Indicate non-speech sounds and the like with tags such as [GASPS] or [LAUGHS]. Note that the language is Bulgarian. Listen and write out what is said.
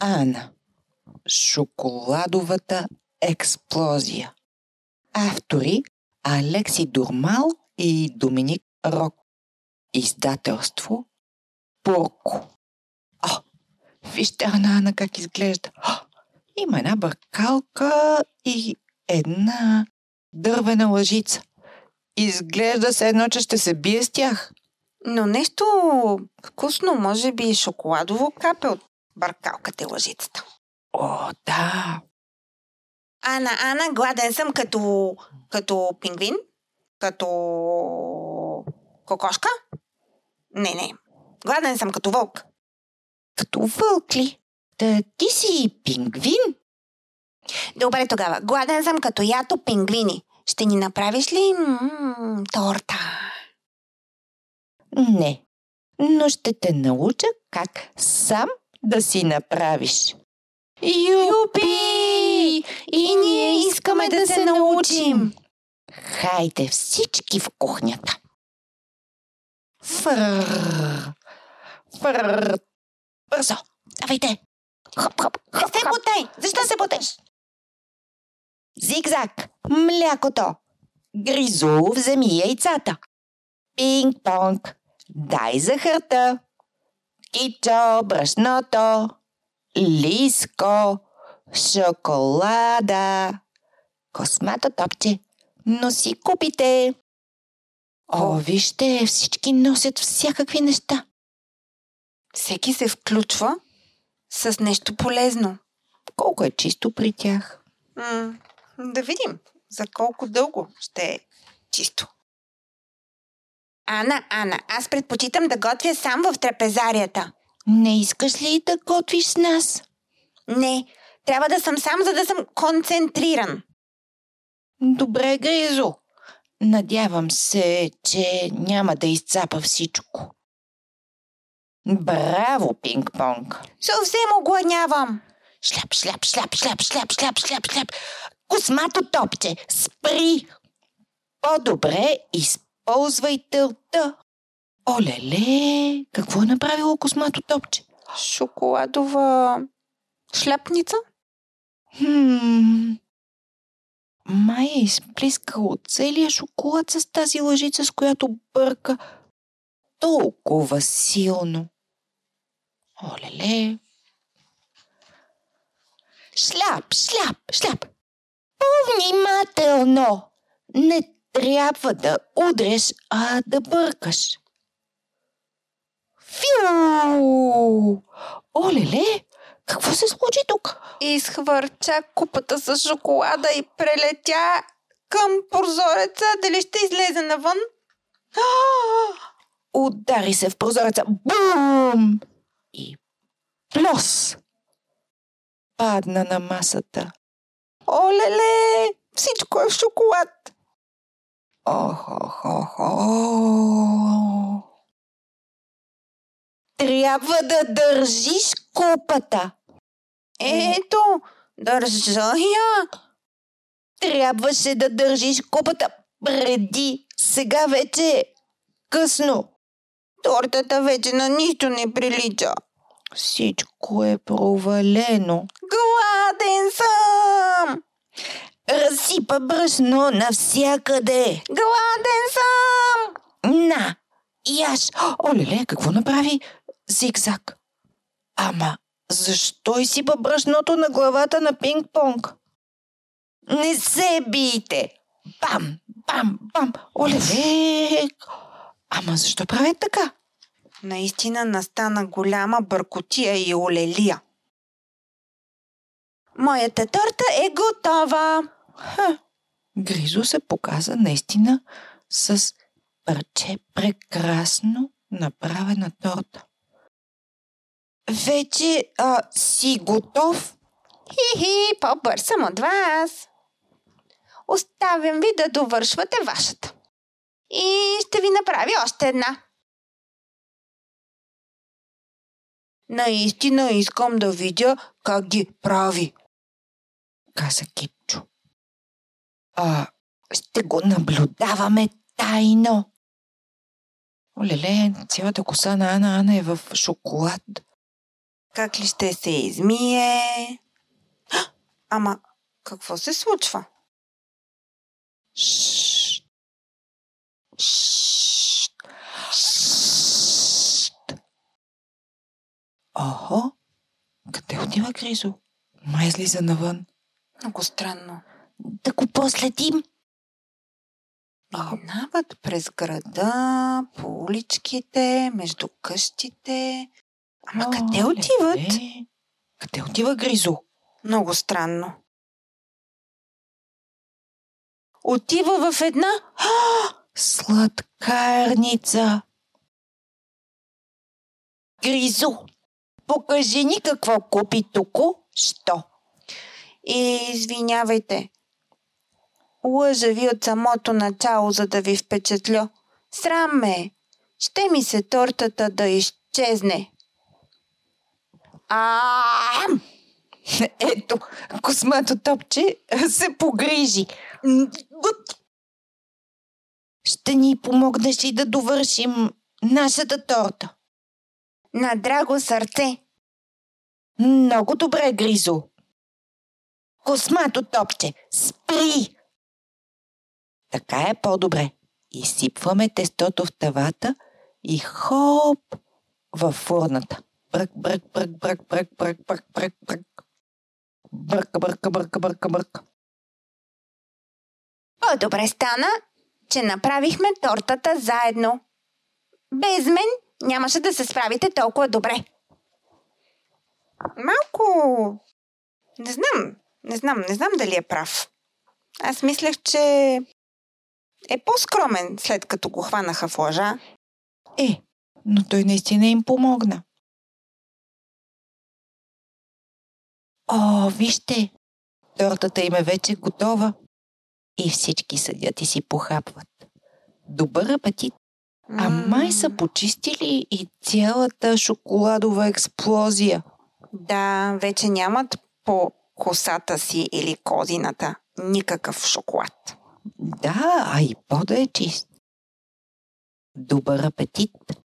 Ана. Шоколадовата експлозия. Автори Алекси Дурмал и Доминик Рок. Издателство Порко. О, вижте Ана, Ана как изглежда. О, има една бъркалка и една дървена лъжица. Изглежда се едно, че ще се бие с тях. Но нещо вкусно, може би шоколадово капе от бъркалката и лъжицата. О, да. Ана, Ана, гладен съм като, като пингвин? Като кокошка? Не, не. Гладен съм като вълк. Като вълк ли? Та ти си пингвин? Добре тогава. Гладен съм като ято пингвини. Ще ни направиш ли м- торта? Не. Но ще те науча как сам да си направиш. Юпи! И ние искаме да се научим. Хайде всички в кухнята. Фрррр. Фрррр. Бързо. Давайте. Хоп, хоп, Не хоп, се хоп. бутай! Защо се буташ? Зигзаг. Млякото. Гризу, вземи яйцата. Пинг-понг. Дай захарта. Кичо, брашното. Лиско. Шоколада. Космато топче. Носи купите. О, вижте, всички носят всякакви неща. Всеки се включва с нещо полезно. Колко е чисто при тях. М- да видим за колко дълго ще е чисто. Ана, Ана, аз предпочитам да готвя сам в трапезарията. Не искаш ли да готвиш с нас? Не, трябва да съм сам, за да съм концентриран. Добре, Гризо. Надявам се, че няма да изцапа всичко. Браво, пинг-понг! Съвсем огладнявам. Шляп, шляп, шляп, шляп, шляп, шляп, шляп, шляп. Космато топче, спри! По-добре използвай тълта. Олеле, какво е направило космато топче? Шоколадова шляпница? Хм... Май е изплискало целия шоколад с тази лъжица, с която бърка толкова силно. Олеле! Шляп, шляп, шляп! Повнимателно! Не трябва да удреш, а да бъркаш. Фю! Олеле! Какво се случи тук? Изхвърча купата с шоколада и прелетя към прозореца. Дали ще излезе навън? Удари се в прозореца. Бум! И плос! Падна на масата. Олеле! Всичко е в шоколад. Охо-хо-хо! Трябва да държиш купата. Ето, държа я. Трябваше да държиш купата преди. Сега вече е късно. Тортата вече на нищо не прилича. Всичко е провалено. Гладен съм! Разсипа брашно навсякъде. Гладен съм! На, яш. Олеле, какво направи зигзаг? Ама, защо изсипа брашното на главата на пинг-понг? Не се бийте! Бам, бам, бам! Олеле! Ама защо правят така? Наистина настана голяма бъркотия и олелия. Моята торта е готова. Ха, Гризо се показа наистина с парче прекрасно направена торта. Вече а, си готов? Хи-хи, по-бърз съм от вас. Оставям ви да довършвате вашата. И ще ви направя още една. Наистина искам да видя как ги прави. каза Кипчо. А, ще го наблюдаваме тайно. Олеле, цялата коса на Ана Ана е в шоколад. Как ли ще се измие? А, [GASPS] Ама, какво се случва? Шшт. Охо, къде отива Гризо? Май излиза навън. Много странно. Да го проследим. Минават през града, по уличките, между къщите. Ама О, къде отиват? Къде? къде отива Гризо? Много странно. Отива в една... Сладкарница. Гризо, покажи ни какво купи току, що? И извинявайте. Лъжа ви от самото начало, за да ви впечатля. Срам ме. е. Ще ми се тортата да изчезне. А, [LAUGHS] Ето, космато топче се погрижи. Ще ни помогнеш и да довършим нашата торта. на драго сърце. Много добре, Гризо. Космато топче, спри! Така е по-добре. Изсипваме тестото в тавата и хоп във фурната. Брък, брък, брък, брък, брък, брък, брък, брък, брък. Бърка, бърка, бърка, бърка, бърка. По-добре стана, че направихме тортата заедно. Без мен нямаше да се справите толкова добре. Малко... Не знам, не знам, не знам дали е прав. Аз мислех, че е по-скромен, след като го хванаха в лъжа. Е, но той наистина им помогна. О, вижте, тортата им е вече готова. И всички седят и си похапват. Добър апетит! А май са почистили и цялата шоколадова експлозия. Да, вече нямат по косата си или козината никакъв шоколад. Да, а и пода е чист. Добър апетит!